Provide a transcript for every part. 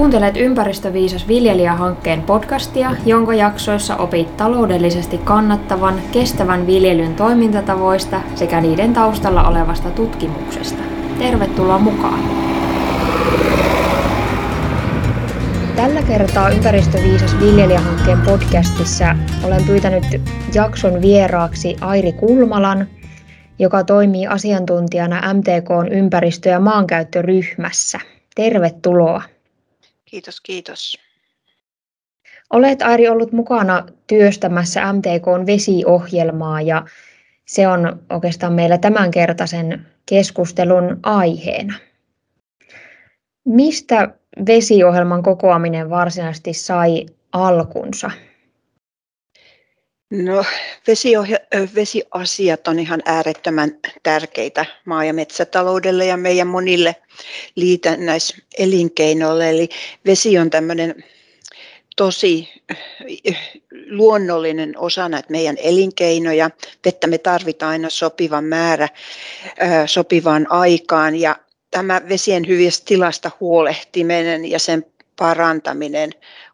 Kuuntelet Ympäristöviisas viljelijähankkeen podcastia, jonka jaksoissa opit taloudellisesti kannattavan, kestävän viljelyn toimintatavoista sekä niiden taustalla olevasta tutkimuksesta. Tervetuloa mukaan! Tällä kertaa Ympäristöviisas viljelijähankkeen podcastissa olen pyytänyt jakson vieraaksi Airi Kulmalan, joka toimii asiantuntijana MTKn ympäristö- ja maankäyttöryhmässä. Tervetuloa. Kiitos, kiitos. Olet Airi ollut mukana työstämässä MTKn vesiohjelmaa ja se on oikeastaan meillä tämänkertaisen keskustelun aiheena. Mistä vesiohjelman kokoaminen varsinaisesti sai alkunsa? No, vesiohja- vesiasiat on ihan äärettömän tärkeitä maa- ja metsätaloudelle ja meidän monille liitännäiselinkeinoille. Eli vesi on tämmöinen tosi luonnollinen osa näitä meidän elinkeinoja. Vettä me tarvitaan aina sopivan määrä sopivaan aikaan ja tämä vesien hyvistä tilasta huolehtiminen ja sen parantaminen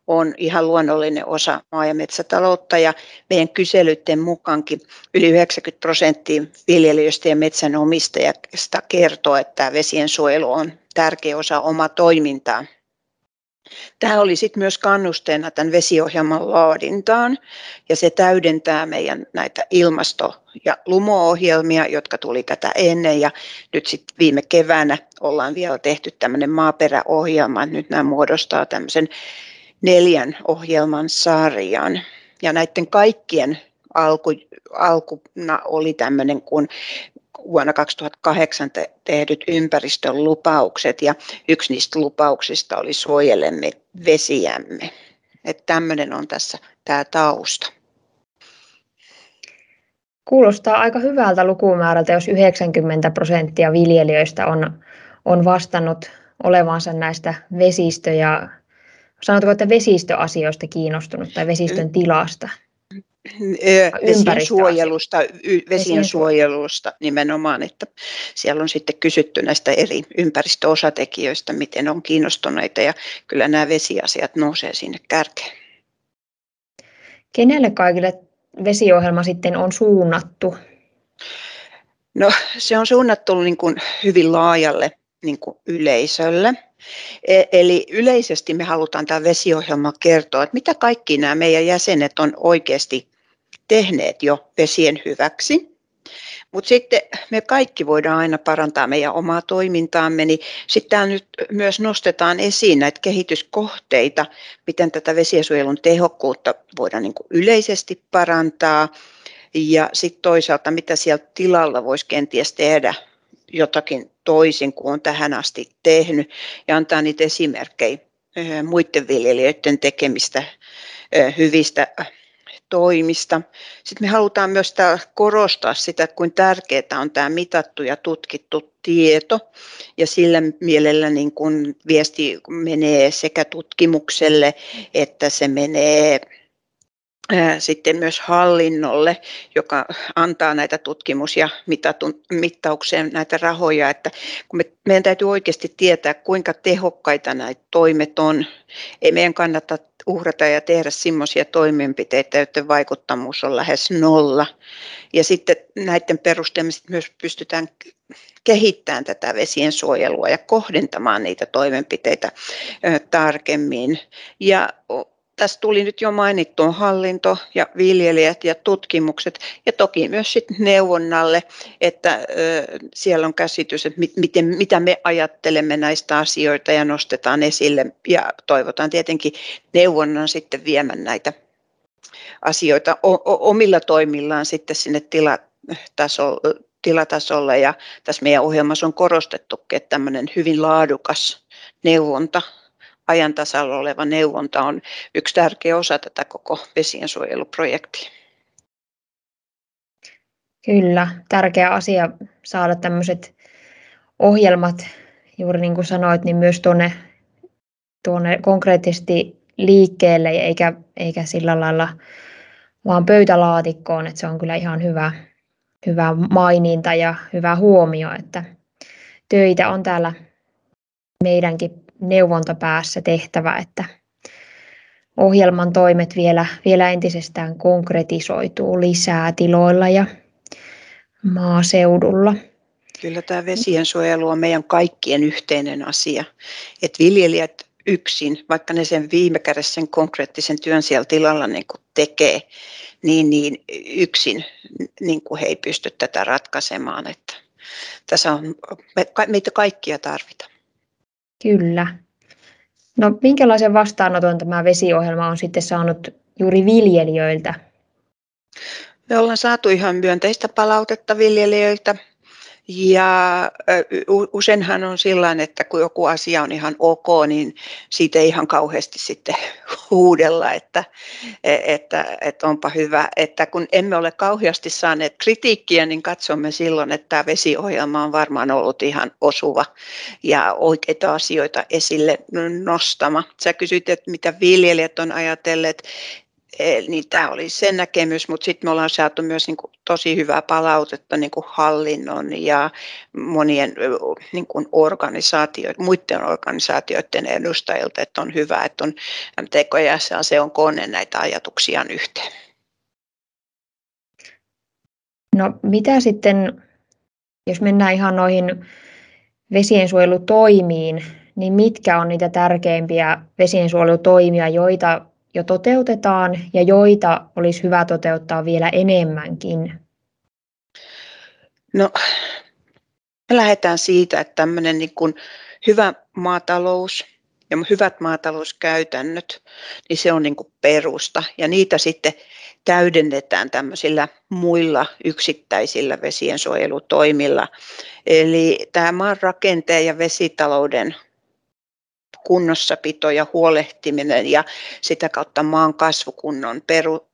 on ihan luonnollinen osa maa- ja metsätaloutta ja meidän kyselyiden mukaankin yli 90 prosenttia viljelijöistä ja metsänomistajista kertoo, että vesien suojelu on tärkeä osa omaa toimintaa. Tämä oli sitten myös kannusteena tämän vesiohjelman laadintaan ja se täydentää meidän näitä ilmasto- ja lumo-ohjelmia, jotka tuli tätä ennen ja nyt sitten viime keväänä ollaan vielä tehty tämmöinen maaperäohjelma, nyt nämä muodostaa tämmöisen neljän ohjelman sarjan. Ja näiden kaikkien alku, alkuna oli tämmöinen kuin vuonna 2008 tehdyt ympäristön lupaukset ja yksi niistä lupauksista oli suojelemme vesiämme. Että tämmöinen on tässä tämä tausta. Kuulostaa aika hyvältä lukumäärältä, jos 90 prosenttia viljelijöistä on, on vastannut olevansa näistä vesistö- ja sanotko, että vesistöasioista kiinnostunut tai vesistön tilasta? Vesien suojelusta, vesien suojelusta nimenomaan, että siellä on sitten kysytty näistä eri ympäristöosatekijöistä, miten on kiinnostuneita ja kyllä nämä vesiasiat nousee sinne kärkeen. Kenelle kaikille vesiohjelma sitten on suunnattu? No se on suunnattu niin kuin hyvin laajalle niin kuin yleisölle. E, eli yleisesti me halutaan tämä vesiohjelma kertoa, että mitä kaikki nämä meidän jäsenet on oikeasti tehneet jo vesien hyväksi. Mutta sitten me kaikki voidaan aina parantaa meidän omaa toimintaamme, niin sitten nyt myös nostetaan esiin näitä kehityskohteita, miten tätä vesiensuojelun tehokkuutta voidaan niin kuin yleisesti parantaa ja sitten toisaalta mitä siellä tilalla voisi kenties tehdä jotakin toisin kuin on tähän asti tehnyt ja antaa niitä esimerkkejä muiden viljelijöiden tekemistä hyvistä toimista. Sitten me halutaan myös korostaa sitä, että kuin tärkeää on tämä mitattu ja tutkittu tieto ja sillä mielellä niin kun viesti menee sekä tutkimukselle että se menee sitten myös hallinnolle, joka antaa näitä tutkimus- ja mittaukseen näitä rahoja, että kun me, meidän täytyy oikeasti tietää, kuinka tehokkaita näitä toimet on. Ei meidän kannata uhrata ja tehdä sellaisia toimenpiteitä, joiden vaikuttavuus on lähes nolla. Ja sitten näiden perusteella myös pystytään kehittämään tätä vesien suojelua ja kohdentamaan niitä toimenpiteitä tarkemmin. Ja tässä tuli nyt jo mainittu hallinto ja viljelijät ja tutkimukset ja toki myös sit neuvonnalle, että siellä on käsitys, että miten, mitä me ajattelemme näistä asioita ja nostetaan esille. Ja toivotaan tietenkin neuvonnan sitten viemään näitä asioita omilla toimillaan sitten sinne tilatasolle, tilatasolle. Ja tässä meidän ohjelmassa on korostettu, että tämmöinen hyvin laadukas neuvonta ajan tasalla oleva neuvonta on yksi tärkeä osa tätä koko vesiensuojeluprojektia. Kyllä, tärkeä asia saada tämmöiset ohjelmat, juuri niin kuin sanoit, niin myös tuonne, tuonne konkreettisesti liikkeelle, eikä, eikä sillä lailla vaan pöytälaatikkoon, että se on kyllä ihan hyvä, hyvä maininta ja hyvä huomio, että töitä on täällä meidänkin neuvontapäässä tehtävä, että ohjelman toimet vielä, vielä entisestään konkretisoituu lisää tiloilla ja maaseudulla. Kyllä tämä vesien suojelu on meidän kaikkien yhteinen asia. Että viljelijät yksin, vaikka ne sen viime kädessä sen konkreettisen työn siellä tilalla niin kuin tekee, niin, niin yksin niin kuin he ei pysty tätä ratkaisemaan. Että tässä on, me, meitä kaikkia tarvitaan. Kyllä. No minkälaisen vastaanoton tämä vesiohjelma on sitten saanut juuri viljelijöiltä? Me ollaan saatu ihan myönteistä palautetta viljelijöiltä. Ja useinhan on sillä että kun joku asia on ihan ok, niin siitä ei ihan kauheasti sitten huudella, että, että, että onpa hyvä. Että kun emme ole kauheasti saaneet kritiikkiä, niin katsomme silloin, että tämä vesiohjelma on varmaan ollut ihan osuva ja oikeita asioita esille nostama. Sä kysyit, että mitä viljelijät on ajatelleet niin tämä oli sen näkemys, mutta sitten me ollaan saatu myös niin kuin tosi hyvää palautetta niin kuin hallinnon ja monien niin kuin organisaatioiden, muiden organisaatioiden edustajilta, että on hyvä, että on MTKS ja se on kone näitä ajatuksia yhteen. No mitä sitten, jos mennään ihan noihin vesiensuojelutoimiin, niin mitkä on niitä tärkeimpiä vesiensuojelutoimia, joita jo toteutetaan ja joita olisi hyvä toteuttaa vielä enemmänkin? No, me lähdetään siitä, että tämmöinen niin kuin hyvä maatalous ja hyvät maatalouskäytännöt, niin se on niin kuin perusta. Ja niitä sitten täydennetään tämmöisillä muilla yksittäisillä vesiensuojelutoimilla. Eli tämä maan rakenteen ja vesitalouden kunnossapito ja huolehtiminen ja sitä kautta maan, kasvukunnon, peru,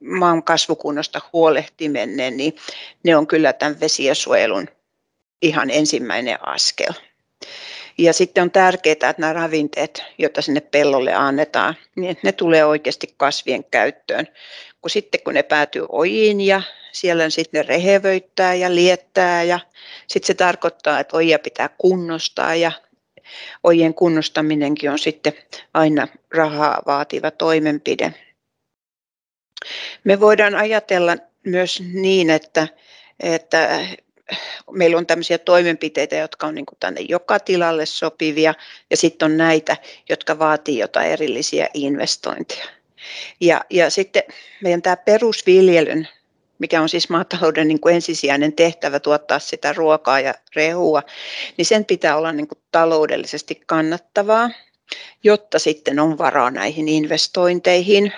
maan kasvukunnosta huolehtiminen, niin ne on kyllä tämän vesiensuojelun ihan ensimmäinen askel. Ja sitten on tärkeää, että nämä ravinteet, joita sinne pellolle annetaan, niin ne tulee oikeasti kasvien käyttöön. Kun sitten kun ne päätyy ojiin ja siellä sitten ne rehevöittää ja liettää ja sitten se tarkoittaa, että ojia pitää kunnostaa ja ojien kunnostaminenkin on sitten aina rahaa vaativa toimenpide. Me voidaan ajatella myös niin, että, että meillä on tämmöisiä toimenpiteitä, jotka on niin kuin tänne joka tilalle sopivia, ja sitten on näitä, jotka vaatii jotain erillisiä investointeja. Ja, ja sitten meidän tämä perusviljelyn mikä on siis maatalouden niin kuin ensisijainen tehtävä tuottaa sitä ruokaa ja rehua, niin sen pitää olla niin kuin taloudellisesti kannattavaa, jotta sitten on varaa näihin investointeihin.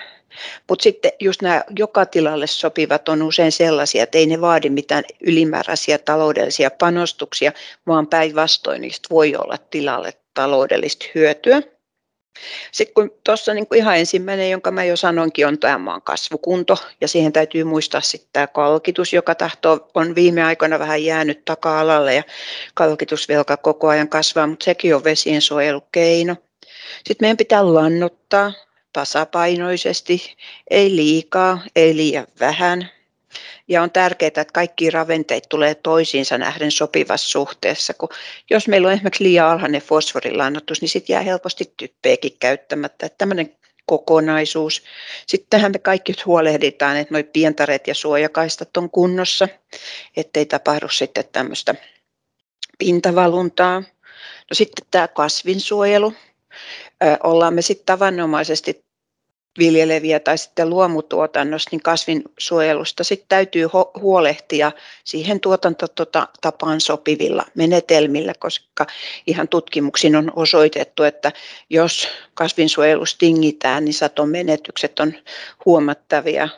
Mutta sitten just nämä joka tilalle sopivat on usein sellaisia, että ei ne vaadi mitään ylimääräisiä taloudellisia panostuksia, vaan päinvastoin niistä voi olla tilalle taloudellista hyötyä. Sitten kun tuossa niin kuin ihan ensimmäinen, jonka mä jo sanoinkin, on tämä maan kasvukunto, ja siihen täytyy muistaa sitten tämä kalkitus, joka tahto on viime aikoina vähän jäänyt taka-alalle, ja kalkitusvelka koko ajan kasvaa, mutta sekin on vesien suojelukeino. Sitten meidän pitää lannottaa tasapainoisesti, ei liikaa, ei liian vähän. Ja on tärkeää, että kaikki ravinteet tulee toisiinsa nähden sopivassa suhteessa. Kun jos meillä on esimerkiksi liian alhainen fosforilannotus, niin sitten jää helposti typpeekin käyttämättä. Että tämmöinen kokonaisuus. Sittenhän me kaikki huolehditaan, että nuo pientareet ja suojakaistat on kunnossa, ettei tapahdu sitten tämmöistä pintavaluntaa. No sitten tämä kasvinsuojelu. Ollaan me sitten tavanomaisesti viljeleviä tai sitten luomutuotannosta, niin kasvinsuojelusta sitten täytyy huolehtia siihen tuotantotapaan sopivilla menetelmillä, koska ihan tutkimuksin on osoitettu, että jos kasvinsuojelusta tingitään, niin satomenetykset on huomattavia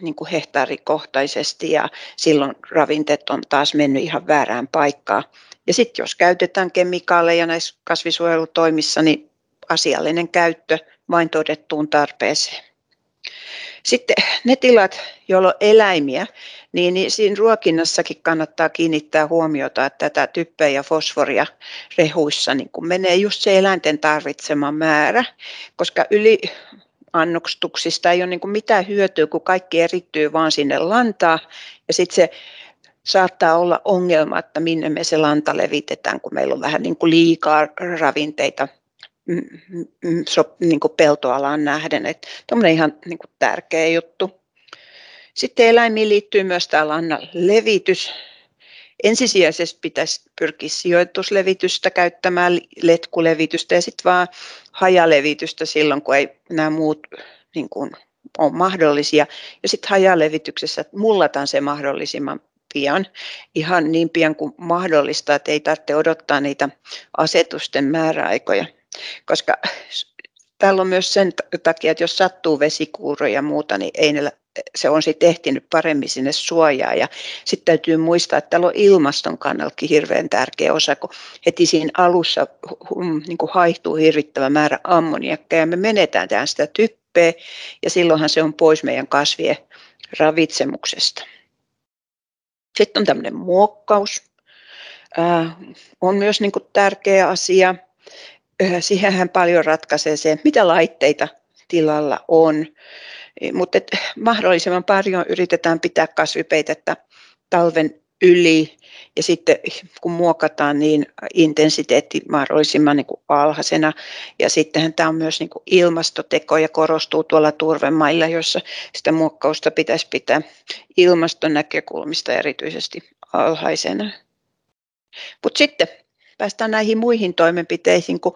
niin kuin hehtaarikohtaisesti ja silloin ravinteet on taas mennyt ihan väärään paikkaan. Ja sitten jos käytetään kemikaaleja näissä kasvisuojelutoimissa, niin asiallinen käyttö vain todettuun tarpeeseen. Sitten ne tilat, joilla on eläimiä, niin, siinä ruokinnassakin kannattaa kiinnittää huomiota, että tätä typpeä ja fosforia rehuissa niin kun menee just se eläinten tarvitsema määrä, koska yli annostuksista ei ole niin mitään hyötyä, kun kaikki erittyy vaan sinne lantaa ja sitten se saattaa olla ongelma, että minne me se lanta levitetään, kun meillä on vähän niin kuin liikaa ravinteita mm, mm, mm, niin kuin peltoalaan nähden. On ihan niin kuin tärkeä juttu. Sitten eläimiin liittyy myös tämä lannan levitys. Ensisijaisesti pitäisi pyrkiä sijoituslevitystä käyttämään, letkulevitystä ja sitten vaan hajalevitystä silloin, kun ei nämä muut niin kuin, ole mahdollisia. Ja sitten hajalevityksessä mullataan se mahdollisimman pian, ihan niin pian kuin mahdollista, että ei tarvitse odottaa niitä asetusten määräaikoja. Koska täällä on myös sen takia, että jos sattuu vesikuuroja ja muuta, niin ei ne, se on sitten ehtinyt paremmin sinne suojaa. Ja sitten täytyy muistaa, että täällä on ilmaston kannalta hirveän tärkeä osa, kun heti siinä alussa niin kuin haihtuu hirvittävä määrä ammoniakkeja ja me menetään tähän sitä typpeä ja silloinhan se on pois meidän kasvien ravitsemuksesta. Sitten on tämmöinen muokkaus. Äh, on myös niin kuin tärkeä asia. Siihenhän paljon ratkaisee se, mitä laitteita tilalla on. Mutta mahdollisimman paljon yritetään pitää kasvipeitettä talven yli ja sitten kun muokataan niin intensiteetti mahdollisimman niin kuin alhaisena ja sittenhän tämä on myös niin kuin ilmastoteko ja korostuu tuolla turvemailla, joissa sitä muokkausta pitäisi pitää ilmaston näkökulmista erityisesti alhaisena. Mutta sitten päästään näihin muihin toimenpiteisiin, kun,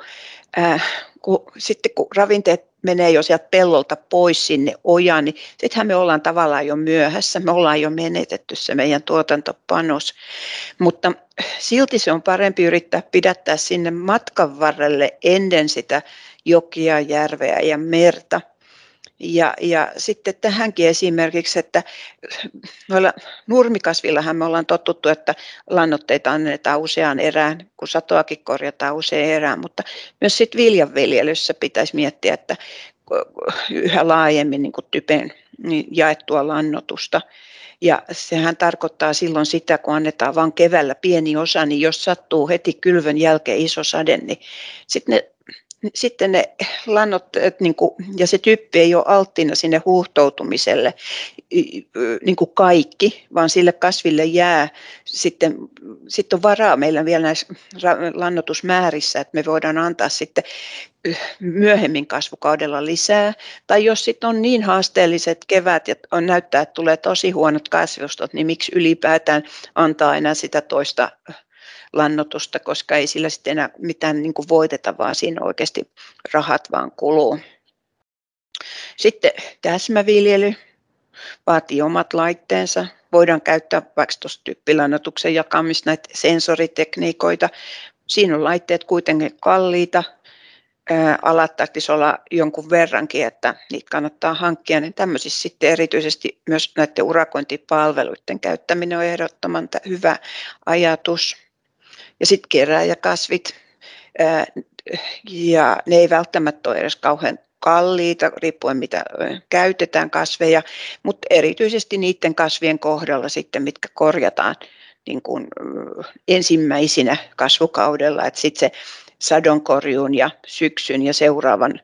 äh, kun, sitten kun ravinteet menee jo sieltä pellolta pois sinne ojaan, niin sittenhän me ollaan tavallaan jo myöhässä, me ollaan jo menetetty se meidän tuotantopanos. Mutta silti se on parempi yrittää pidättää sinne matkan varrelle ennen sitä jokia, järveä ja merta – ja, ja sitten tähänkin esimerkiksi, että noilla nurmikasvillahan me ollaan totuttu, että lannoitteita annetaan useaan erään, kun satoakin korjataan usein erään, mutta myös sitten viljanviljelyssä pitäisi miettiä, että yhä laajemmin niin kuin typen niin jaettua lannotusta. Ja sehän tarkoittaa silloin sitä, kun annetaan vain keväällä pieni osa, niin jos sattuu heti kylvön jälkeen iso sade, niin sitten ne sitten ne lannot niin kuin, ja se typpi ei ole alttiina sinne huuhtoutumiselle niin kuin kaikki, vaan sille kasville jää sitten, sitten on varaa meillä vielä näissä lannotusmäärissä, että me voidaan antaa sitten myöhemmin kasvukaudella lisää. Tai jos sitten on niin haasteelliset kevät ja on näyttää, että tulee tosi huonot kasvustot, niin miksi ylipäätään antaa enää sitä toista lannotusta, koska ei sillä sitten enää mitään niin kuin voiteta, vaan siinä oikeasti rahat vaan kuluu. Sitten täsmäviljely vaatii omat laitteensa. Voidaan käyttää vaikka tuossa typpilannotuksen jakamista näitä sensoritekniikoita. Siinä on laitteet kuitenkin kalliita. Alat tarvitsisi olla jonkun verrankin, että niitä kannattaa hankkia. Niin tämmöisissä sitten erityisesti myös näiden urakointipalveluiden käyttäminen on ehdottoman hyvä ajatus ja sitten kerääjäkasvit. Ja ne ei välttämättä ole edes kauhean kalliita, riippuen mitä käytetään kasveja, mutta erityisesti niiden kasvien kohdalla sitten, mitkä korjataan niin kuin ensimmäisinä kasvukaudella, että sitten se sadonkorjuun ja syksyn ja seuraavan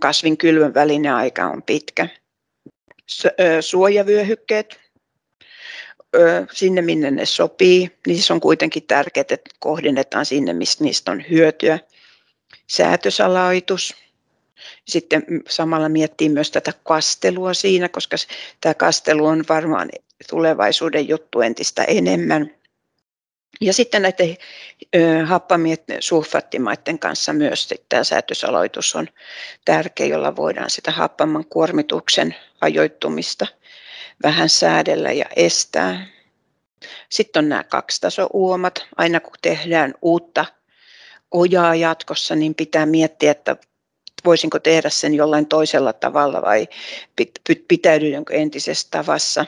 kasvin kylvön välinen aika on pitkä. Suojavyöhykkeet sinne, minne ne sopii. Niissä on kuitenkin tärkeää, että kohdennetaan sinne, mistä niistä on hyötyä. Säätösalaitus. Sitten samalla miettii myös tätä kastelua siinä, koska tämä kastelu on varmaan tulevaisuuden juttu entistä enemmän. Ja sitten näiden happamien sulfaattimaiden kanssa myös tämä säätösaloitus on tärkeä, jolla voidaan sitä happaman kuormituksen ajoittumista vähän säädellä ja estää. Sitten on nämä kaksitasouomat. Aina kun tehdään uutta ojaa jatkossa, niin pitää miettiä, että voisinko tehdä sen jollain toisella tavalla vai pitäydynkö entisessä tavassa.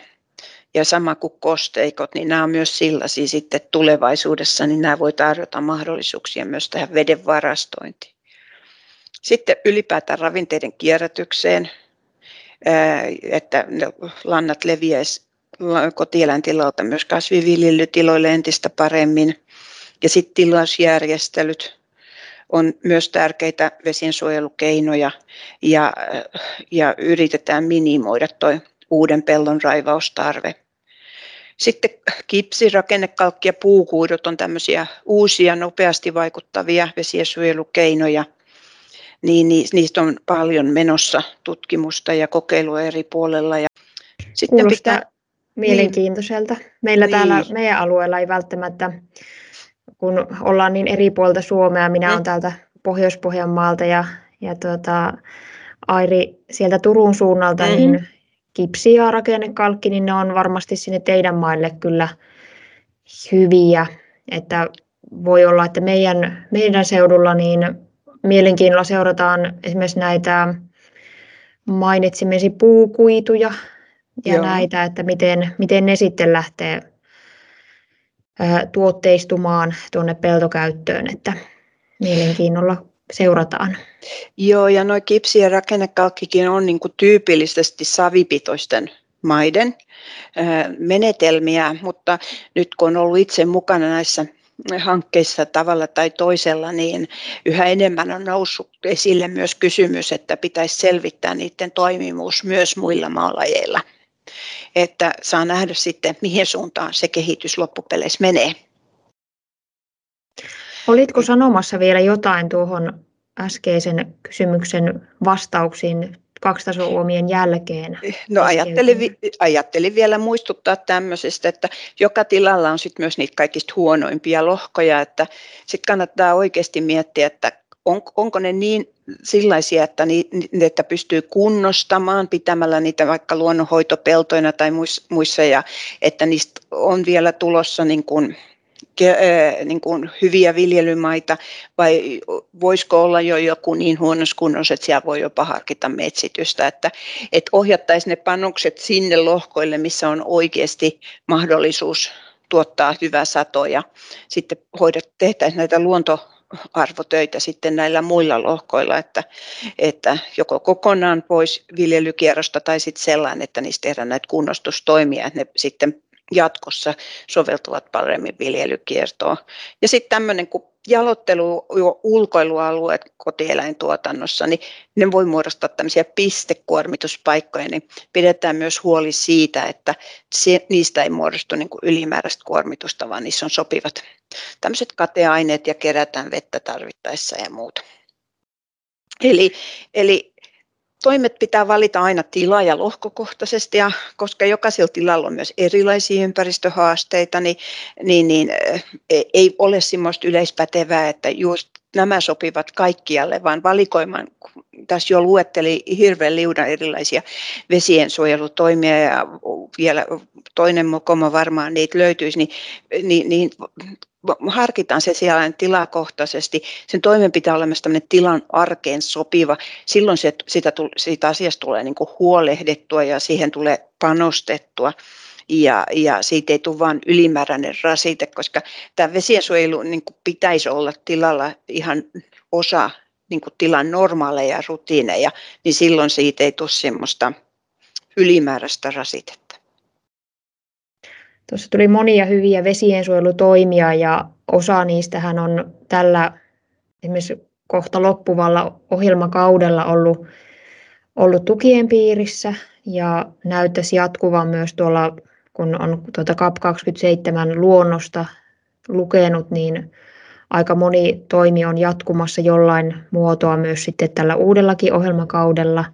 Ja sama kuin kosteikot, niin nämä on myös sellaisia sitten tulevaisuudessa, niin nämä voi tarjota mahdollisuuksia myös tähän veden varastointiin. Sitten ylipäätään ravinteiden kierrätykseen että lannat leviäisi kotieläintiloilta myös kasviviljelytiloille entistä paremmin. Ja sitten tilausjärjestelyt on myös tärkeitä vesiensuojelukeinoja ja, ja yritetään minimoida tuo uuden pellon raivaustarve. Sitten kipsi, rakennekalkki ja puukuidut on tämmöisiä uusia, nopeasti vaikuttavia vesiensuojelukeinoja. Niin, niistä on paljon menossa tutkimusta ja kokeilua eri puolella. Ja sitten Kuulostaa pitää... mielenkiintoiselta. Meillä niin. täällä meidän alueella ei välttämättä, kun ollaan niin eri puolta Suomea, minä mm. olen täältä Pohjois-Pohjanmaalta ja, ja tuota, Airi sieltä Turun suunnalta, mm-hmm. niin kipsi ja rakennekalkki, niin ne on varmasti sinne teidän maille kyllä hyviä. Että voi olla, että meidän, meidän seudulla niin mielenkiinnolla seurataan esimerkiksi näitä mainitsimesi puukuituja ja Joo. näitä, että miten, miten ne sitten lähtee tuotteistumaan tuonne peltokäyttöön, että mielenkiinnolla seurataan. Joo, ja nuo kipsi- ja rakennekalkkikin on niin kuin tyypillisesti savipitoisten maiden menetelmiä, mutta nyt kun on ollut itse mukana näissä hankkeissa tavalla tai toisella, niin yhä enemmän on noussut esille myös kysymys, että pitäisi selvittää niiden toimivuus myös muilla maalajeilla. Että saa nähdä sitten, mihin suuntaan se kehitys loppupeleissä menee. Olitko sanomassa vielä jotain tuohon äskeisen kysymyksen vastauksiin kaksitaso-uomien jälkeen? No ajattelin, ajattelin vielä muistuttaa tämmöisestä, että joka tilalla on sitten myös niitä kaikista huonoimpia lohkoja, että sitten kannattaa oikeasti miettiä, että on, onko ne niin sellaisia, että, ni, että pystyy kunnostamaan pitämällä niitä vaikka luonnonhoitopeltoina tai muissa, ja että niistä on vielä tulossa niin kuin niin kuin hyviä viljelymaita vai voisiko olla jo joku niin huonossa kunnossa, että siellä voi jopa harkita metsitystä, että, että ohjattaisiin ne panokset sinne lohkoille, missä on oikeasti mahdollisuus tuottaa hyvää satoa ja sitten hoidet, tehtäisiin näitä luonto arvotöitä sitten näillä muilla lohkoilla, että, että joko kokonaan pois viljelykierrosta tai sitten sellainen, että niistä tehdään näitä kunnostustoimia, että ne sitten jatkossa soveltuvat paremmin viljelykiertoon. Ja sitten tämmöinen kuin jalottelu- ulkoilualueet kotieläintuotannossa, niin ne voi muodostaa tämmöisiä pistekuormituspaikkoja, niin pidetään myös huoli siitä, että niistä ei muodostu niin kuin ylimääräistä kuormitusta, vaan niissä on sopivat tämmöiset kateaineet ja kerätään vettä tarvittaessa ja muuta. Eli, eli Toimet pitää valita aina tila- ja lohkokohtaisesti, ja koska jokaisella tilalla on myös erilaisia ympäristöhaasteita, niin, niin, niin e, ei ole sellaista yleispätevää, että just nämä sopivat kaikkialle, vaan valikoiman, tässä jo luetteli hirveän liudan erilaisia vesiensuojelutoimia ja vielä toinen mokoma varmaan niitä löytyisi, niin, niin, niin harkitaan se siellä tilakohtaisesti. Sen toimen pitää olla myös tilan arkeen sopiva. Silloin se, sitä, siitä asiasta tulee niin huolehdittua ja siihen tulee panostettua. Ja, ja siitä ei tule vain ylimääräinen rasite, koska tämä vesiensuojelu niin kuin pitäisi olla tilalla ihan osa niin kuin tilan normaaleja rutiineja, niin silloin siitä ei tule semmoista ylimääräistä rasitetta. Tuossa tuli monia hyviä vesiensuojelutoimia ja osa niistähän on tällä esimerkiksi kohta loppuvalla ohjelmakaudella ollut, ollut tukien piirissä ja näyttäisi jatkuvan myös tuolla, kun on tuota CAP 27 luonnosta lukenut, niin aika moni toimi on jatkumassa jollain muotoa myös sitten tällä uudellakin ohjelmakaudella.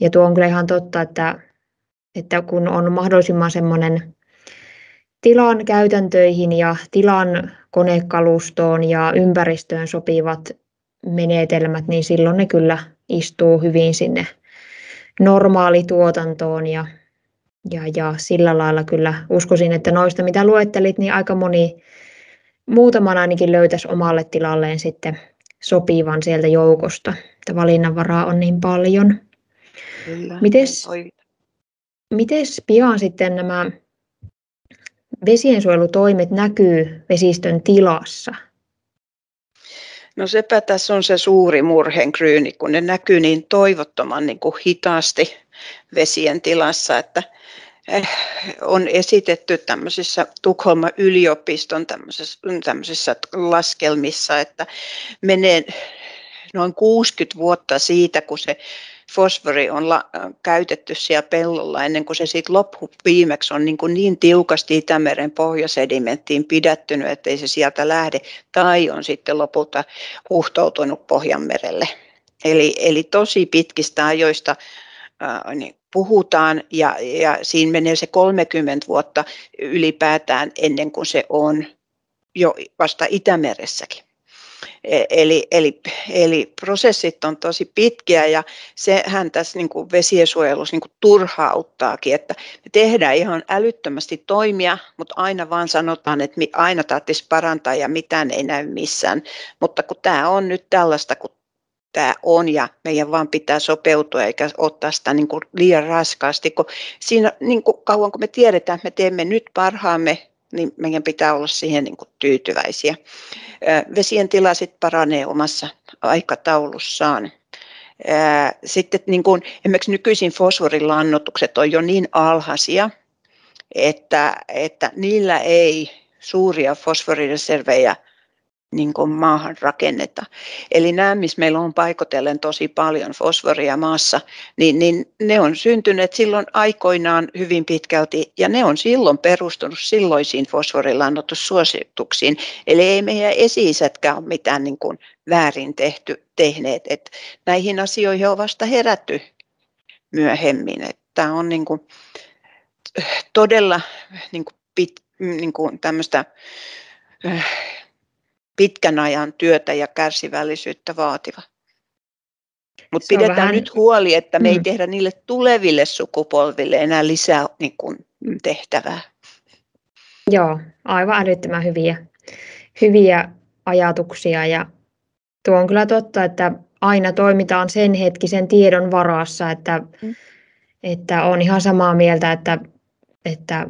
Ja tuo on kyllä ihan totta, että, että kun on mahdollisimman semmoinen tilan käytäntöihin ja tilan konekalustoon ja ympäristöön sopivat menetelmät, niin silloin ne kyllä istuu hyvin sinne normaalituotantoon ja, ja, ja sillä lailla kyllä uskoisin, että noista mitä luettelit, niin aika moni muutaman ainakin löytäisi omalle tilalleen sitten sopivan sieltä joukosta, että valinnanvaraa on niin paljon. Kyllä, mites, mites pian sitten nämä vesiensuojelutoimet näkyy vesistön tilassa? No sepä tässä on se suuri murhenkryyni, kun ne näkyy niin toivottoman niin kuin hitaasti vesien tilassa, että eh, on esitetty tämmöisissä Tukholman yliopiston tämmöisissä, tämmöisissä laskelmissa, että menee noin 60 vuotta siitä, kun se fosfori on la, käytetty siellä pellolla ennen kuin se sitten loppu viimeksi on niin, kuin niin tiukasti Itämeren pohjasedimenttiin pidättynyt, ettei se sieltä lähde, tai on sitten lopulta huhtoutunut Pohjanmerelle. Eli, eli tosi pitkistä ajoista niin puhutaan ja, ja siinä menee se 30 vuotta ylipäätään ennen kuin se on jo vasta Itämeressäkin. E, eli, eli, eli prosessit on tosi pitkiä ja sehän tässä niin kuin vesiensuojelussa niin kuin turhauttaakin, että me tehdään ihan älyttömästi toimia, mutta aina vaan sanotaan, että aina tarvitsisi parantaa ja mitään ei näy missään. Mutta kun tämä on nyt tällaista, kun tämä on ja meidän vaan pitää sopeutua eikä ottaa sitä niin kuin liian raskaasti, kun siinä niin kuin kauan kun me tiedetään, että me teemme nyt parhaamme, niin meidän pitää olla siihen niin kuin tyytyväisiä. Vesien tila sitten paranee omassa aikataulussaan. Sitten niin kuin, esimerkiksi nykyisin fosforilannotukset on jo niin alhaisia, että, että niillä ei suuria fosforireservejä niin kuin maahan rakenneta. Eli nämä, missä meillä on paikotellen tosi paljon fosforia maassa, niin, niin ne on syntyneet silloin aikoinaan hyvin pitkälti, ja ne on silloin perustunut silloisiin fosforilannotussuosituksiin. Eli ei meidän esi-isätkään ole mitään niin kuin väärin tehty, tehneet. Et näihin asioihin on vasta herätty myöhemmin. Tämä on niin kuin todella niin kuin pit, niin kuin tämmöistä pitkän ajan työtä ja kärsivällisyyttä vaativa. Mutta pidetään vähän... nyt huoli, että me mm. ei tehdä niille tuleville sukupolville enää lisää niin kuin, tehtävää. Joo, aivan älyttömän hyviä, hyviä ajatuksia ja tuo on kyllä totta, että aina toimitaan sen hetkisen tiedon varassa, että, mm. että on ihan samaa mieltä, että, että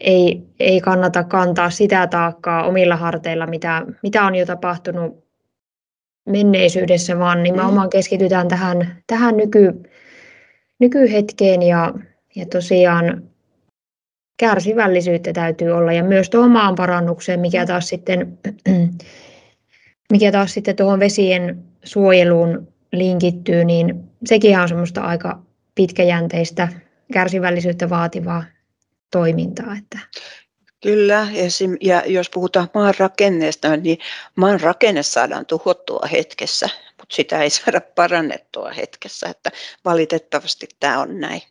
ei, ei kannata kantaa sitä taakkaa omilla harteilla, mitä, mitä on jo tapahtunut menneisyydessä, vaan nimenomaan mm. keskitytään tähän, tähän nyky, nykyhetkeen ja, ja tosiaan kärsivällisyyttä täytyy olla ja myös tuohon maan parannukseen, mikä mm. taas sitten, mikä taas sitten tuohon vesien suojeluun linkittyy, niin sekin on semmoista aika pitkäjänteistä kärsivällisyyttä vaativaa toimintaa. Että. Kyllä, ja jos puhutaan maan rakenneesta, niin maan rakenne saadaan tuhottua hetkessä, mutta sitä ei saada parannettua hetkessä, että valitettavasti tämä on näin.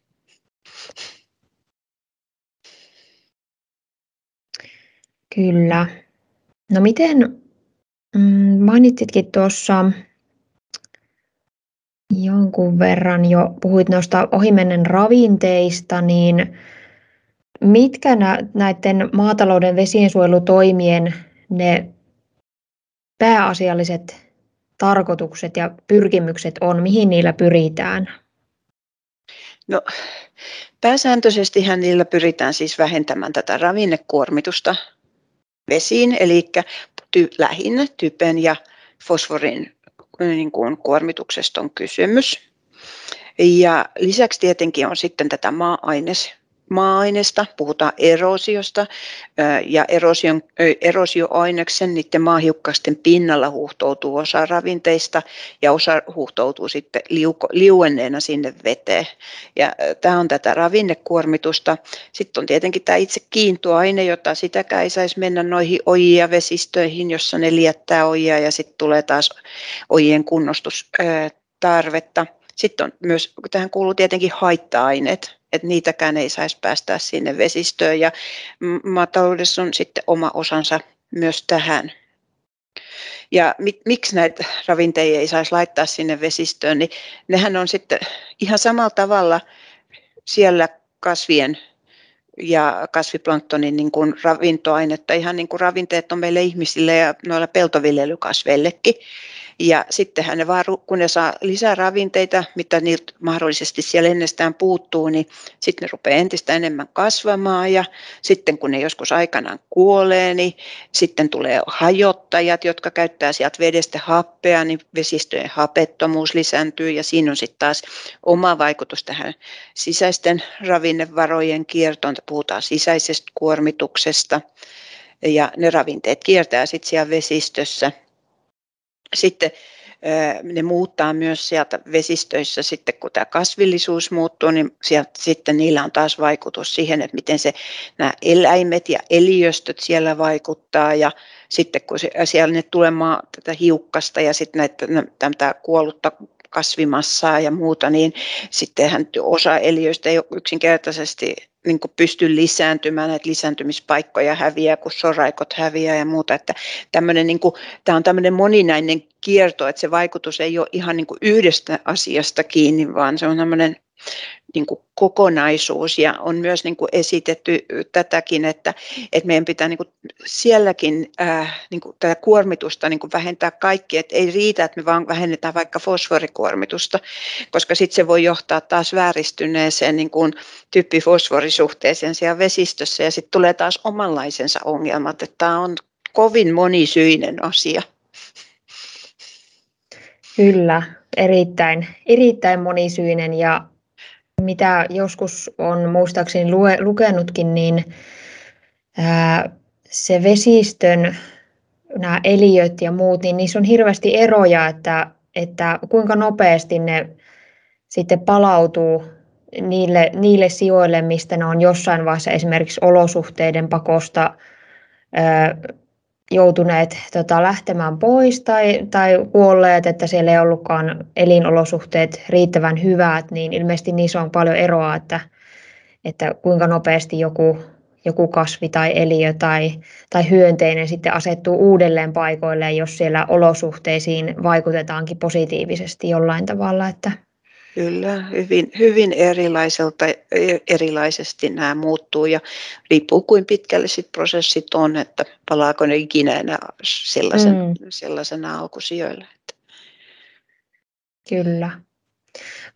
Kyllä. No miten, mm, mainitsitkin tuossa jonkun verran jo, puhuit noista ohimennen ravinteista, niin Mitkä näiden maatalouden vesiensuojelutoimien ne pääasialliset tarkoitukset ja pyrkimykset on, mihin niillä pyritään? No, pääsääntöisesti niillä pyritään siis vähentämään tätä ravinnekuormitusta vesiin, eli ty, lähinnä typen ja fosforin niin kuin kuormituksesta on kysymys. Ja lisäksi tietenkin on sitten tätä maa-aines maa-aineesta, puhutaan erosiosta ja erosion, erosioaineksen niiden maahiukkasten pinnalla huuhtoutuu osa ravinteista ja osa huuhtoutuu sitten liuko, liuenneena sinne veteen. Ja tämä on tätä ravinnekuormitusta. Sitten on tietenkin tämä itse kiintoaine, jota sitäkään ei saisi mennä noihin ojiin ja vesistöihin, jossa ne liettää ojia ja sitten tulee taas ojien kunnostustarvetta. Sitten on myös, tähän kuuluu tietenkin haitta-aineet, että niitäkään ei saisi päästää sinne vesistöön ja maataloudessa on sitten oma osansa myös tähän. Ja mit, miksi näitä ravinteja ei saisi laittaa sinne vesistöön, niin nehän on sitten ihan samalla tavalla siellä kasvien ja kasviplanktonin niin kuin ravintoainetta, ihan niin kuin ravinteet on meille ihmisille ja noilla peltoviljelykasveillekin. Ja sittenhän ne vaan, kun ne saa lisää ravinteita, mitä niiltä mahdollisesti siellä ennestään puuttuu, niin sitten ne rupeaa entistä enemmän kasvamaan. Ja sitten kun ne joskus aikanaan kuolee, niin sitten tulee hajottajat, jotka käyttää sieltä vedestä happea, niin vesistöjen hapettomuus lisääntyy. Ja siinä on sitten taas oma vaikutus tähän sisäisten ravinnevarojen kiertoon, puhutaan sisäisestä kuormituksesta. Ja ne ravinteet kiertää sitten siellä vesistössä sitten ne muuttaa myös sieltä vesistöissä sitten, kun tämä kasvillisuus muuttuu, niin sieltä, sitten niillä on taas vaikutus siihen, että miten se, nämä eläimet ja eliöstöt siellä vaikuttaa. Ja sitten kun se, siellä ne tulemaan tätä hiukkasta ja sitten näitä, tätä kuollutta kasvimassaa ja muuta, niin sittenhän osa eliöistä ei yksinkertaisesti niin pysty lisääntymään, että lisääntymispaikkoja häviää, kun soraikot häviää ja muuta. Että tämmöinen, niin kuin, tämä on tämmöinen moninainen kierto, että se vaikutus ei ole ihan niin yhdestä asiasta kiinni, vaan se on tämmöinen niin kuin kokonaisuus. Ja on myös niin kuin esitetty tätäkin, että, että meidän pitää niin kuin sielläkin äh, niin kuin tätä kuormitusta niin kuin vähentää kaikki, että ei riitä, että me vaan vähennetään vaikka fosforikuormitusta, koska sitten se voi johtaa taas vääristyneeseen niin kuin typpifosforisuhteeseen siellä vesistössä. Ja sitten tulee taas omanlaisensa ongelmat, että tämä on kovin monisyinen asia. Kyllä, erittäin, erittäin monisyinen ja mitä joskus on muistaakseni lue, lukenutkin, niin ää, se vesistön nämä eliöt ja muut, niin niissä on hirveästi eroja, että, että kuinka nopeasti ne sitten palautuu niille, niille sijoille, mistä ne on jossain vaiheessa esimerkiksi olosuhteiden pakosta ää, joutuneet tota, lähtemään pois tai, tai kuolleet, että siellä ei ollutkaan elinolosuhteet riittävän hyvät, niin ilmeisesti niissä on paljon eroa, että, että kuinka nopeasti joku, joku kasvi tai eliö tai, tai hyönteinen sitten asettuu uudelleen paikoilleen, jos siellä olosuhteisiin vaikutetaankin positiivisesti jollain tavalla. Että, Kyllä, hyvin, hyvin erilaiselta, erilaisesti nämä muuttuu ja riippuu kuin pitkälle sit prosessit on, että palaako ne ikinä enää sellaisen, mm. sellaisena alkusijoille. Kyllä.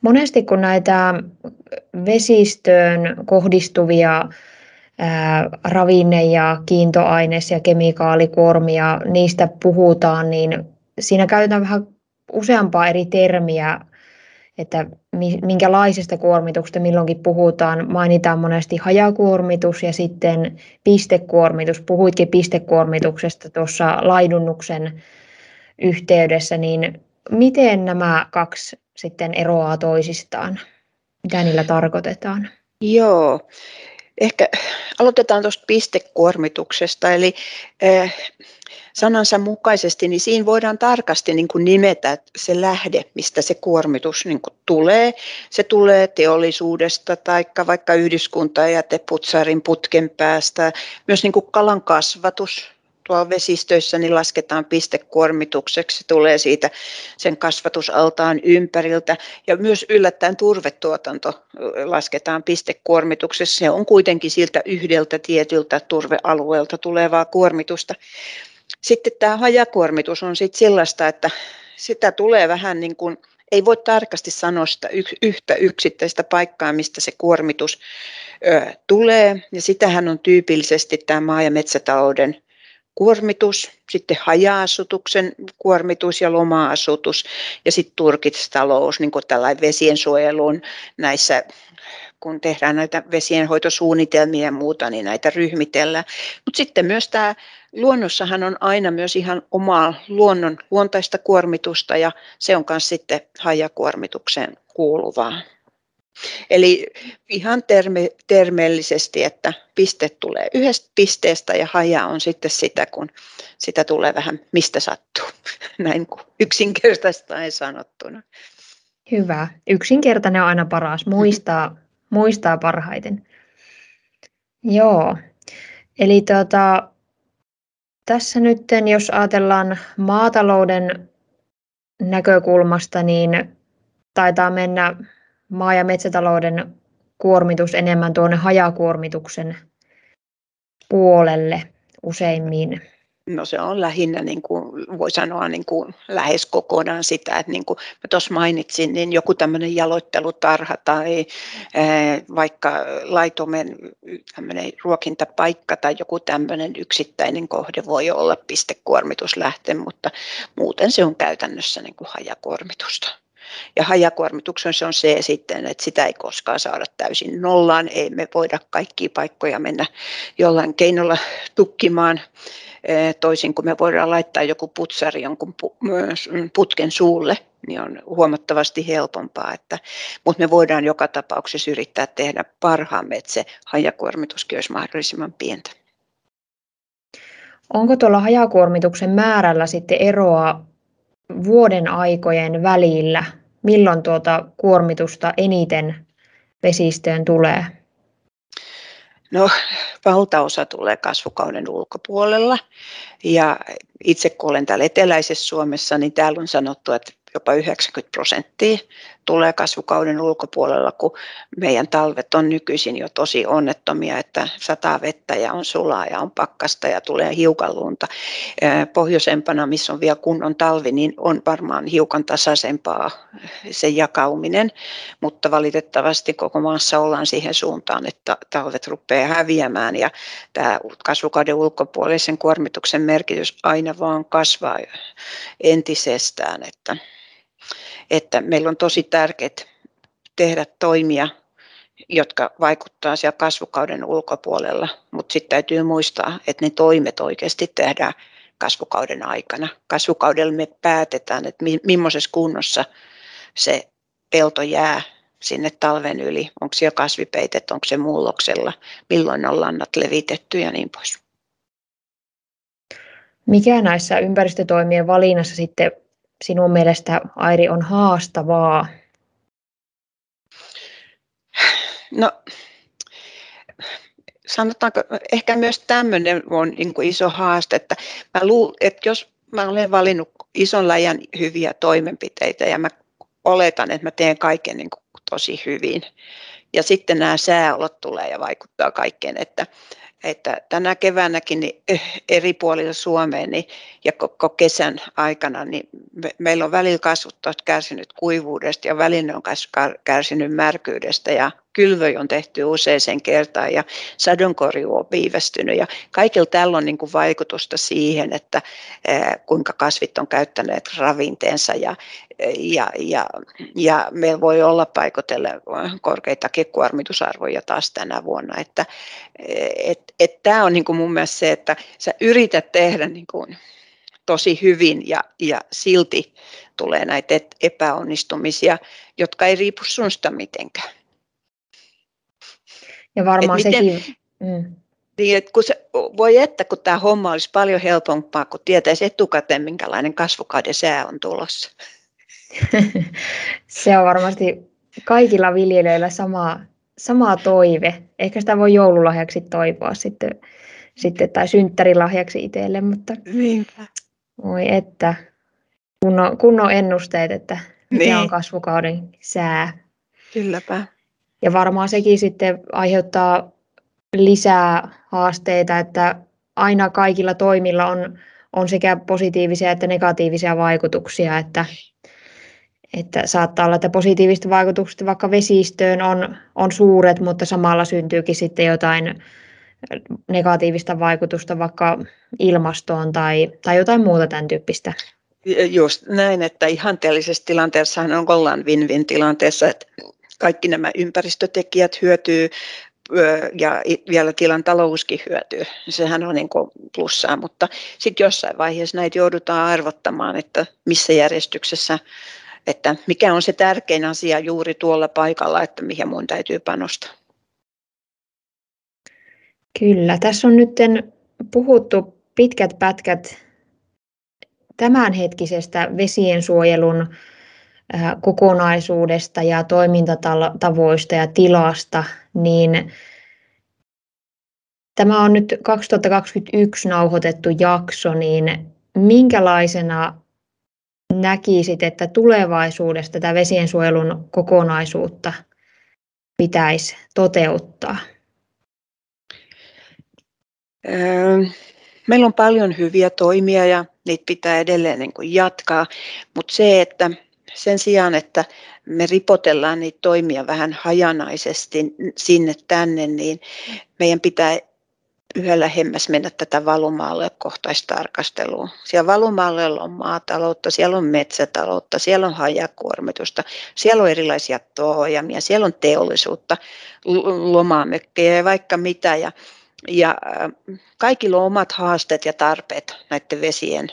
Monesti kun näitä vesistöön kohdistuvia ää, ravinne- ja kiintoaines- ja kemikaalikuormia, niistä puhutaan, niin siinä käytetään vähän useampaa eri termiä että minkälaisesta kuormituksesta milloinkin puhutaan. Mainitaan monesti hajakuormitus ja sitten pistekuormitus. Puhuitkin pistekuormituksesta tuossa laidunnuksen yhteydessä, niin miten nämä kaksi sitten eroaa toisistaan? Mitä niillä tarkoitetaan? Joo, ehkä aloitetaan tuosta pistekuormituksesta. Eli äh, sanansa mukaisesti, niin siinä voidaan tarkasti niin kuin nimetä se lähde, mistä se kuormitus niin kuin tulee. Se tulee teollisuudesta tai vaikka yhdyskuntajäteputsarin putken päästä. Myös niin kuin kalan kasvatus tuolla vesistöissä niin lasketaan pistekuormitukseksi, se tulee siitä sen kasvatusaltaan ympäriltä. Ja myös yllättäen turvetuotanto lasketaan pistekuormituksessa. Se on kuitenkin siltä yhdeltä tietyltä turvealueelta tulevaa kuormitusta. Sitten tämä hajakuormitus on sitten sellaista, että sitä tulee vähän niin kuin, ei voi tarkasti sanoa sitä yhtä yksittäistä paikkaa, mistä se kuormitus ö, tulee. Ja sitähän on tyypillisesti tämä maa- ja metsätalouden kuormitus, sitten haja-asutuksen kuormitus ja loma-asutus ja sitten turkistalous, niin kuin tällainen vesien suojeluun näissä kun tehdään näitä vesienhoitosuunnitelmia ja muuta, niin näitä ryhmitellään. Mutta sitten myös tämä luonnossahan on aina myös ihan omaa luonnon luontaista kuormitusta ja se on myös sitten hajakuormitukseen kuuluvaa. Eli ihan terme, termeellisesti, että piste tulee yhdestä pisteestä ja haja on sitten sitä, kun sitä tulee vähän mistä sattuu. Näin kuin yksinkertaista sanottuna. Hyvä. Yksinkertainen on aina paras. Muistaa, muistaa parhaiten. Joo. Eli tuota, tässä nyt, jos ajatellaan maatalouden näkökulmasta, niin taitaa mennä maa- ja metsätalouden kuormitus enemmän tuonne hajakuormituksen puolelle useimmin. No se on lähinnä, niin kuin, voi sanoa niin kuin, lähes kokonaan sitä, että niin kuin mä tuossa mainitsin, niin joku tämmöinen jaloittelutarha tai ää, vaikka laitomen tämmöinen ruokintapaikka tai joku tämmöinen yksittäinen kohde voi olla pistekuormituslähte, mutta muuten se on käytännössä niin kuin hajakuormitusta. Ja hajakuormituksen se on se sitten, että sitä ei koskaan saada täysin nollaan. Ei me voida kaikkia paikkoja mennä jollain keinolla tukkimaan toisin kuin me voidaan laittaa joku putsari jonkun putken suulle, niin on huomattavasti helpompaa. Että, mutta me voidaan joka tapauksessa yrittää tehdä parhaamme, että se hajakuormituskin olisi mahdollisimman pientä. Onko tuolla hajakuormituksen määrällä sitten eroa vuoden aikojen välillä? Milloin tuota kuormitusta eniten vesistöön tulee? No valtaosa tulee kasvukauden ulkopuolella. Ja itse kun olen täällä eteläisessä Suomessa, niin täällä on sanottu, että jopa 90 prosenttia tulee kasvukauden ulkopuolella, kun meidän talvet on nykyisin jo tosi onnettomia, että sataa vettä ja on sulaa ja on pakkasta ja tulee hiukan lunta. Pohjoisempana, missä on vielä kunnon talvi, niin on varmaan hiukan tasaisempaa se jakauminen, mutta valitettavasti koko maassa ollaan siihen suuntaan, että talvet rupeaa häviämään ja tämä kasvukauden ulkopuolisen kuormituksen merkitys aina vaan kasvaa entisestään. Että että meillä on tosi tärkeää tehdä toimia, jotka vaikuttaa siellä kasvukauden ulkopuolella, mutta sitten täytyy muistaa, että ne toimet oikeasti tehdään kasvukauden aikana. Kasvukaudella me päätetään, että millaisessa kunnossa se pelto jää sinne talven yli, onko siellä kasvipeitet, onko se mulloksella, milloin on lannat levitetty ja niin pois. Mikä näissä ympäristötoimien valinnassa sitten sinun mielestä, Airi, on haastavaa? No, sanotaanko, ehkä myös tämmöinen on niin kuin iso haaste, että, mä luul, että jos mä olen valinnut ison läjän hyviä toimenpiteitä ja mä oletan, että mä teen kaiken niin kuin tosi hyvin, ja sitten nämä sääolot tulee ja vaikuttaa kaikkeen, että, että tänä keväänäkin niin eh, eri puolilla Suomeen niin, ja koko kesän aikana niin me, meillä on välillä kasvut kärsinyt kuivuudesta ja välillä on kärsinyt märkyydestä ja kylvöjä on tehty useaseen kertaan ja sadonkorjuu on viivästynyt ja kaikilla tällä on niin kuin vaikutusta siihen, että kuinka kasvit on käyttäneet ravinteensa ja, ja, ja, ja meillä voi olla paikotelle korkeitakin kuormitusarvoja taas tänä vuonna. Että et, et tämä on niin kuin mun mielestä se, että sä yrität tehdä niin kuin tosi hyvin ja, ja silti tulee näitä epäonnistumisia, jotka ei riipu sunsta mitenkään. Ja varmaan miten, sekin... Mm. Niin, että kun se, voi että, kun tämä homma olisi paljon helpompaa, kun tietäisi etukäteen, minkälainen kasvukauden sää on tulossa. se on varmasti kaikilla viljelijöillä sama, sama toive. Ehkä sitä voi joululahjaksi toivoa sitten, sitten tai synttärilahjaksi itselle, mutta Niinpä. voi että kunnon, kunnon ennusteet, että mikä niin. on kasvukauden sää. Kylläpä. Ja varmaan sekin sitten aiheuttaa lisää haasteita, että aina kaikilla toimilla on, on sekä positiivisia että negatiivisia vaikutuksia, että, että saattaa olla, että positiiviset vaikutukset vaikka vesistöön on, on suuret, mutta samalla syntyykin sitten jotain negatiivista vaikutusta vaikka ilmastoon tai, tai jotain muuta tämän tyyppistä. Just näin, että ihanteellisessa tilanteessa on ollaan win-win tilanteessa, että kaikki nämä ympäristötekijät hyötyy ja vielä tilan talouskin hyötyy. Sehän on niin plussaa, mutta sitten jossain vaiheessa näitä joudutaan arvottamaan, että missä järjestyksessä, että mikä on se tärkein asia juuri tuolla paikalla, että mihin mun täytyy panostaa. Kyllä, tässä on nyt puhuttu pitkät pätkät tämänhetkisestä vesiensuojelun kokonaisuudesta ja toimintatavoista ja tilasta, niin tämä on nyt 2021 nauhoitettu jakso, niin minkälaisena näkisit, että tulevaisuudessa tätä vesiensuojelun kokonaisuutta pitäisi toteuttaa? Meillä on paljon hyviä toimia ja niitä pitää edelleen niin jatkaa, mutta se, että sen sijaan, että me ripotellaan niitä toimia vähän hajanaisesti sinne tänne, niin meidän pitää yhä lähemmäs mennä tätä valumaalle kohtaistarkastelua. Siellä valumaalle on maataloutta, siellä on metsätaloutta, siellä on hajakuormitusta, siellä on erilaisia toojamia, siellä on teollisuutta, lomaamekkejä ja vaikka mitä. Ja ja kaikilla on omat haasteet ja tarpeet näiden vesien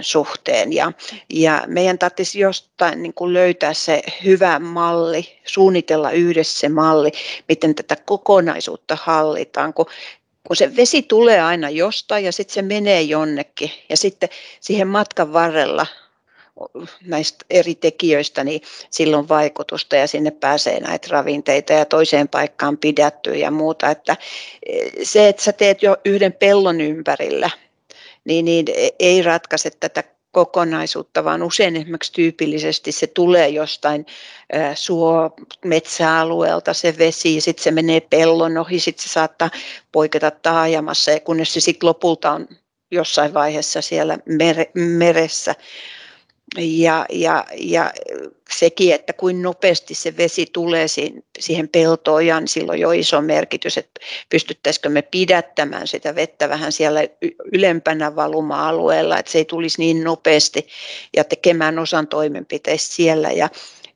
suhteen. Ja, ja meidän tarvitsisi jostain niin kuin löytää se hyvä malli, suunnitella yhdessä se malli, miten tätä kokonaisuutta hallitaan, kun kun se vesi tulee aina jostain ja sitten se menee jonnekin ja sitten siihen matkan varrella näistä eri tekijöistä, niin silloin vaikutusta ja sinne pääsee näitä ravinteita ja toiseen paikkaan pidättyy ja muuta. Että se, että sä teet jo yhden pellon ympärillä, niin, niin ei ratkaise tätä kokonaisuutta, vaan usein esimerkiksi tyypillisesti se tulee jostain suo metsäalueelta se vesi, sitten se menee pellon ohi, sitten se saattaa poiketa taajamassa, ja kunnes se sitten lopulta on jossain vaiheessa siellä mere, meressä. Ja, ja, ja sekin, että kuin nopeasti se vesi tulee siihen peltoon, ja niin silloin jo iso merkitys, että pystyttäisikö me pidättämään sitä vettä vähän siellä ylempänä valuma-alueella, että se ei tulisi niin nopeasti ja tekemään osan toimenpiteistä siellä. Ja,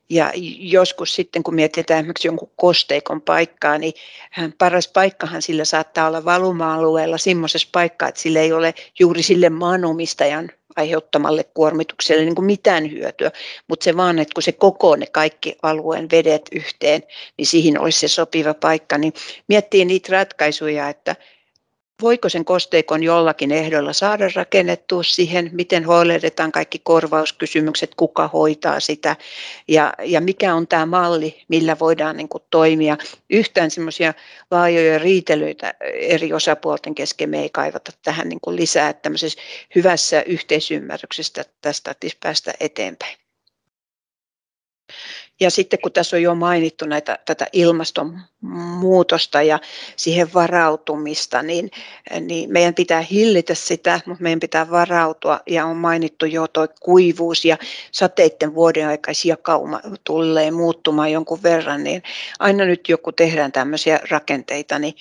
ja joskus sitten, kun mietitään esimerkiksi jonkun kosteikon paikkaa, niin paras paikkahan sillä saattaa olla valuma-alueella semmoisessa paikkaa, että sillä ei ole juuri sille maanomistajan aiheuttamalle kuormitukselle niin kuin mitään hyötyä, mutta se vaan, että kun se kokoo ne kaikki alueen vedet yhteen, niin siihen olisi se sopiva paikka, niin miettii niitä ratkaisuja, että voiko sen kosteikon jollakin ehdolla saada rakennettua siihen, miten huolehditaan kaikki korvauskysymykset, kuka hoitaa sitä ja, ja mikä on tämä malli, millä voidaan niin kuin, toimia. Yhtään semmoisia laajoja riitelyitä eri osapuolten kesken me ei kaivata tähän niin kuin lisää, tämmöisessä hyvässä yhteisymmärryksestä tästä päästä eteenpäin. Ja sitten kun tässä on jo mainittu näitä, tätä ilmastonmuutosta ja siihen varautumista, niin, niin meidän pitää hillitä sitä, mutta meidän pitää varautua. Ja on mainittu jo tuo kuivuus ja sateiden vuoden aikaisjakauma tulee muuttumaan jonkun verran, niin aina nyt joku tehdään tämmöisiä rakenteita, niin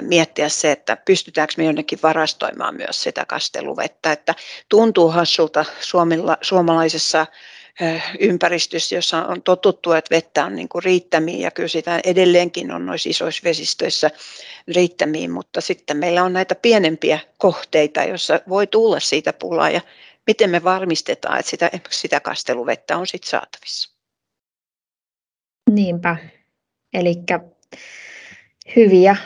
miettiä se, että pystytäänkö me jonnekin varastoimaan myös sitä kasteluvettä. Että tuntuu hassulta suomalaisessa ympäristössä, jossa on totuttu, että vettä on niin kuin riittämiin ja kyllä sitä edelleenkin on noissa isoissa vesistöissä riittämiin, mutta sitten meillä on näitä pienempiä kohteita, joissa voi tulla siitä pulaa ja miten me varmistetaan, että sitä, sitä kasteluvettä on sitten saatavissa. Niinpä. Eli hyviä,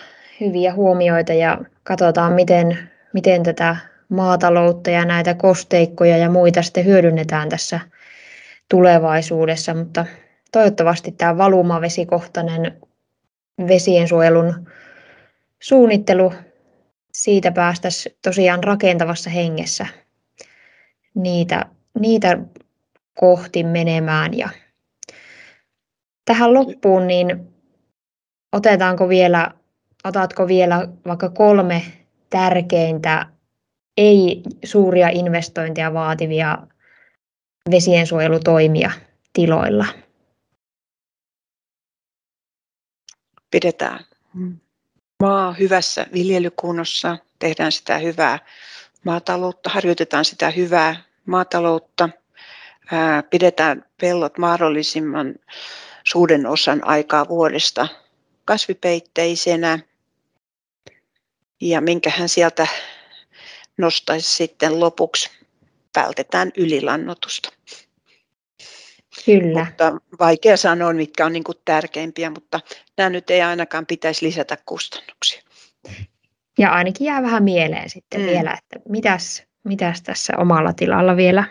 hyviä huomioita ja katsotaan, miten, miten tätä maataloutta ja näitä kosteikkoja ja muita sitten hyödynnetään tässä tulevaisuudessa, mutta toivottavasti tämä valumavesikohtainen vesiensuojelun suunnittelu, siitä päästäisiin tosiaan rakentavassa hengessä niitä, niitä kohti menemään. Ja tähän loppuun, niin otetaanko vielä, otatko vielä vaikka kolme tärkeintä ei suuria investointeja vaativia vesiensuojelutoimia tiloilla? Pidetään. Maa hyvässä viljelykunnossa, tehdään sitä hyvää maataloutta, harjoitetaan sitä hyvää maataloutta, pidetään pellot mahdollisimman suuren osan aikaa vuodesta kasvipeitteisenä. Ja minkähän sieltä nostaisi sitten lopuksi vältetään ylilannotusta. Kyllä. Mutta vaikea sanoa, mitkä on niin kuin tärkeimpiä, mutta nämä nyt ei ainakaan pitäisi lisätä kustannuksia. Ja ainakin jää vähän mieleen sitten mm. vielä, että mitäs, mitäs tässä omalla tilalla vielä,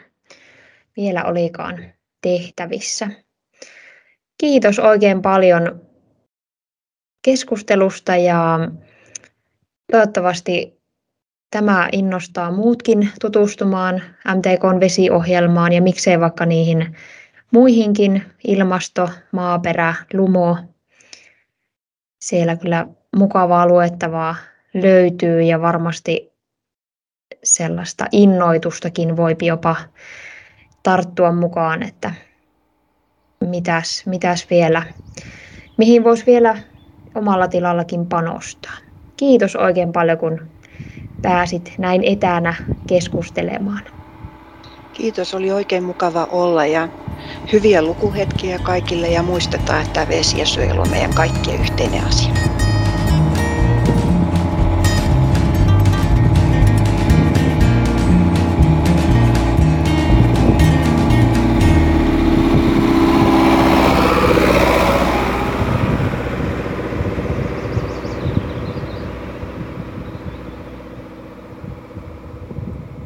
vielä olikaan tehtävissä. Kiitos oikein paljon keskustelusta ja toivottavasti Tämä innostaa muutkin tutustumaan MTKn vesiohjelmaan ja miksei vaikka niihin muihinkin ilmasto, maaperä, lumo. Siellä kyllä mukavaa luettavaa löytyy ja varmasti sellaista innoitustakin voi jopa tarttua mukaan, että mitäs, mitäs vielä, mihin voisi vielä omalla tilallakin panostaa. Kiitos oikein paljon, kun pääsit näin etänä keskustelemaan. Kiitos, oli oikein mukava olla ja hyviä lukuhetkiä kaikille ja muistetaan, että vesi ja suojelu on meidän kaikkien yhteinen asia.